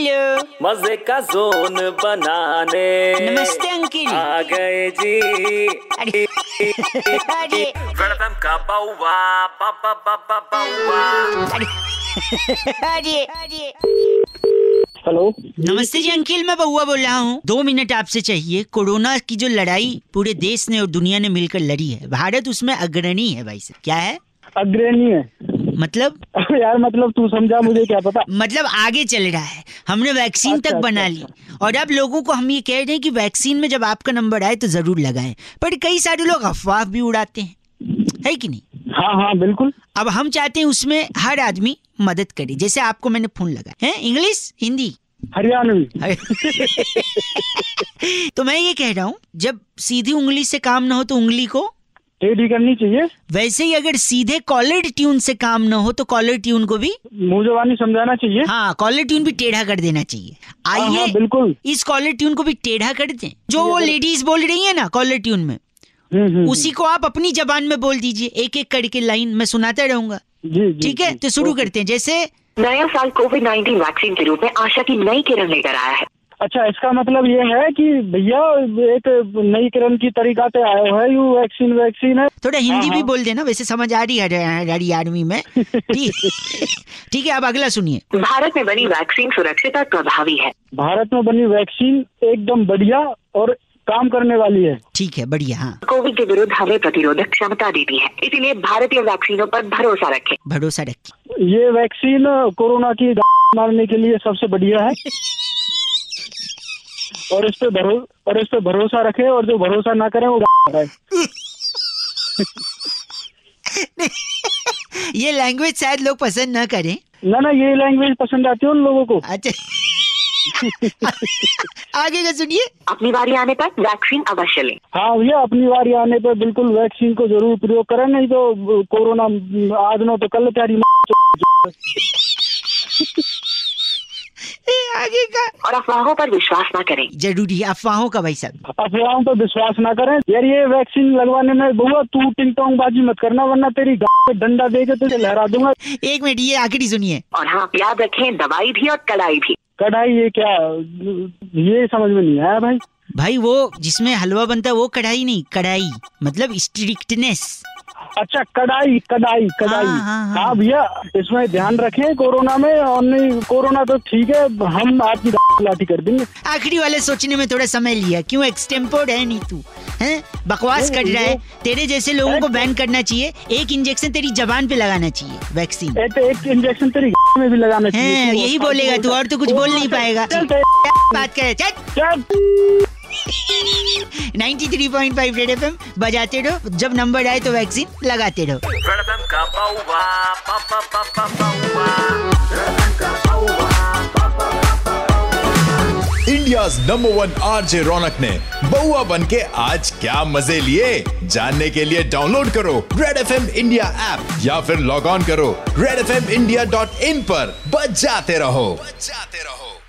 Hello. मज़े का zone बनाने। नमस्ते अंकिल। आ गए जी। अरे अरे। वेलकम का बाउवा बाबा बाबा बाउवा। अरे अरे। अरे हेलो। नमस्ते जी अंकिल मैं बउआ बोल रहा हूँ। दो मिनट आपसे चाहिए। कोरोना की जो लड़ाई पूरे देश ने और दुनिया ने मिलकर लड़ी है भारत उसमें अग्रणी है भाई साहब। क्या है? अग्रणी है। मतलब? यार मतलब तू समझा मुझे क्या पता? मतलब आगे चल रहा है। हमने वैक्सीन अच्छा, तक अच्छा, बना ली। और अब लोगों को हम ये कह रहे हैं कि वैक्सीन में जब आपका नंबर आए तो ज़रूर लगाएँ। पर कई सारे लोग अफवाह भी उड़ाते हैं। है कि नहीं? हाँ हाँ बिल्कुल। अब हम चाहते हैं उसमें हर आदमी मदद करे। जैसे आपको मैंने फ़ोन लगाया है इंग्लिश? हिंदी? हरियाणवी। तो मैं ये कह रहा हूँ जब सीधी उंगली से काम ना हो तो उंगली को टेढ़ी करनी चाहिए। वैसे ही अगर सीधे कॉलर ट्यून से काम न हो तो कॉलर ट्यून को भी मुँह जबानी समझाना चाहिए। हाँ कॉलर ट्यून भी टेढ़ा कर देना चाहिए। हाँ, हाँ, आइए बिल्कुल। इस कॉलर ट्यून को भी टेढ़ा कर दें। जो वो लेडीज़ बोल रही है ना कॉलर ट्यून में हम्म, हम्म, उसी को आप अपनी जबान में बोल दीजिए एक एक करके लाइन मैं सुनाता रहूँगा। जी जी ठीक है? तो शुरू करते हैं। जैसे नया साल कोविड 19 वैक्सीन के रूप में आशा की नई किरण लेकर आया है। अच्छा इसका मतलब ये है कि भैया एक नई किरण की तरीका से आया है यू वैक्सीन वैक्सीन है। थोड़ा हिंदी हाँ, भी हाँ। बोल देना वैसे समझ आ रही है आर्मी में। ठीक ठीक है अब अगला सुनिए। भारत में बनी वैक्सीन सुरक्षित और प्रभावी है। भारत में बनी वैक्सीन एकदम बढ़िया और काम करने वाली है। ठीक है बढ़िया हाँ। कोविड के विरुद्ध हमें प्रतिरोधक क्षमता देती है इसीलिए भारतीय वैक्सीनों पर भरोसा रखें। भरोसा रखिए। ये वैक्सीन कोरोना की मारने के लिए सबसे बढ़िया है। और इस पे भरो और इस पे भरोसा रखे और जो भरोसा ना करे वो ये लैंग्वेज शायद लोग पसंद ना करें। ना ना ये लैंग्वेज पसंद आती है उन लोगों को। अच्छा। आगे का सुनिए। अपनी बारी आने पर वैक्सीन अवश्य लें। हाँ भैया अपनी बारी आने पर बिल्कुल वैक्सीन को ज़रूर प्रयोग करें नहीं तो कोरोना आज नो तो कल त्यारी ए, आगे का और अफवाहों पर विश्वास न करें। ज़रूरी है अफवाहों का भाई साहब। अफवाहों पर विश्वास ना करें। यार ये वैक्सीन लगवाने में बहुआ तू टिंग टोंग बाजी मत करना वरना तेरी डंडा दे के तुझे लहरा दूँगा। एक मिनट ये आखिरी सुनिए। और हाँ याद रखें दवाई भी और कड़ाई भी। कढ़ाई ये क्या? ये समझ में नहीं आया भाई। भाई वो जिसमें हलवा बनता है वो कढ़ाई नहीं कढ़ाई। मतलब स्ट्रिक्टनेस अच्छा कढ़ाई कढ़ाई कढ़ाई हाँ, हाँ, हाँ। हाँ भैया इसमें ध्यान रखें कोरोना में और नहीं कोरोना तो ठीक है हम आपकी लाठी कर देंगे। आखिरी वाले सोचने में थोड़ा समय लिया क्यों एक्सटेम्पोर्ड है नहीं तू? हैं? बकवास कर रहा है तेरे जैसे लोगों को बैन करना चाहिए एक इंजेक्शन तेरी जबान पे लगाना चाहिए वैक्सीन एक, एक इंजेक्शन तेरी में भी लगाना चाहिए यही बोलेगा तू और तो कुछ बोल नहीं पाएगा। बात करे 93.5 रेड एफएम बजाते रहो। जब नंबर आए तो वैक्सीन लगाते रहो। वेलकम का बाउवा बाबा बाबा Bauwa India number one RJ Raunak ने बउआ बन के आज क्या मज़े लिए? जानने के लिए डाउनलोड करो red F M India app या फिर लॉग ऑन करो red F M India dot in पर। बजाते रहो। बजाते रहो।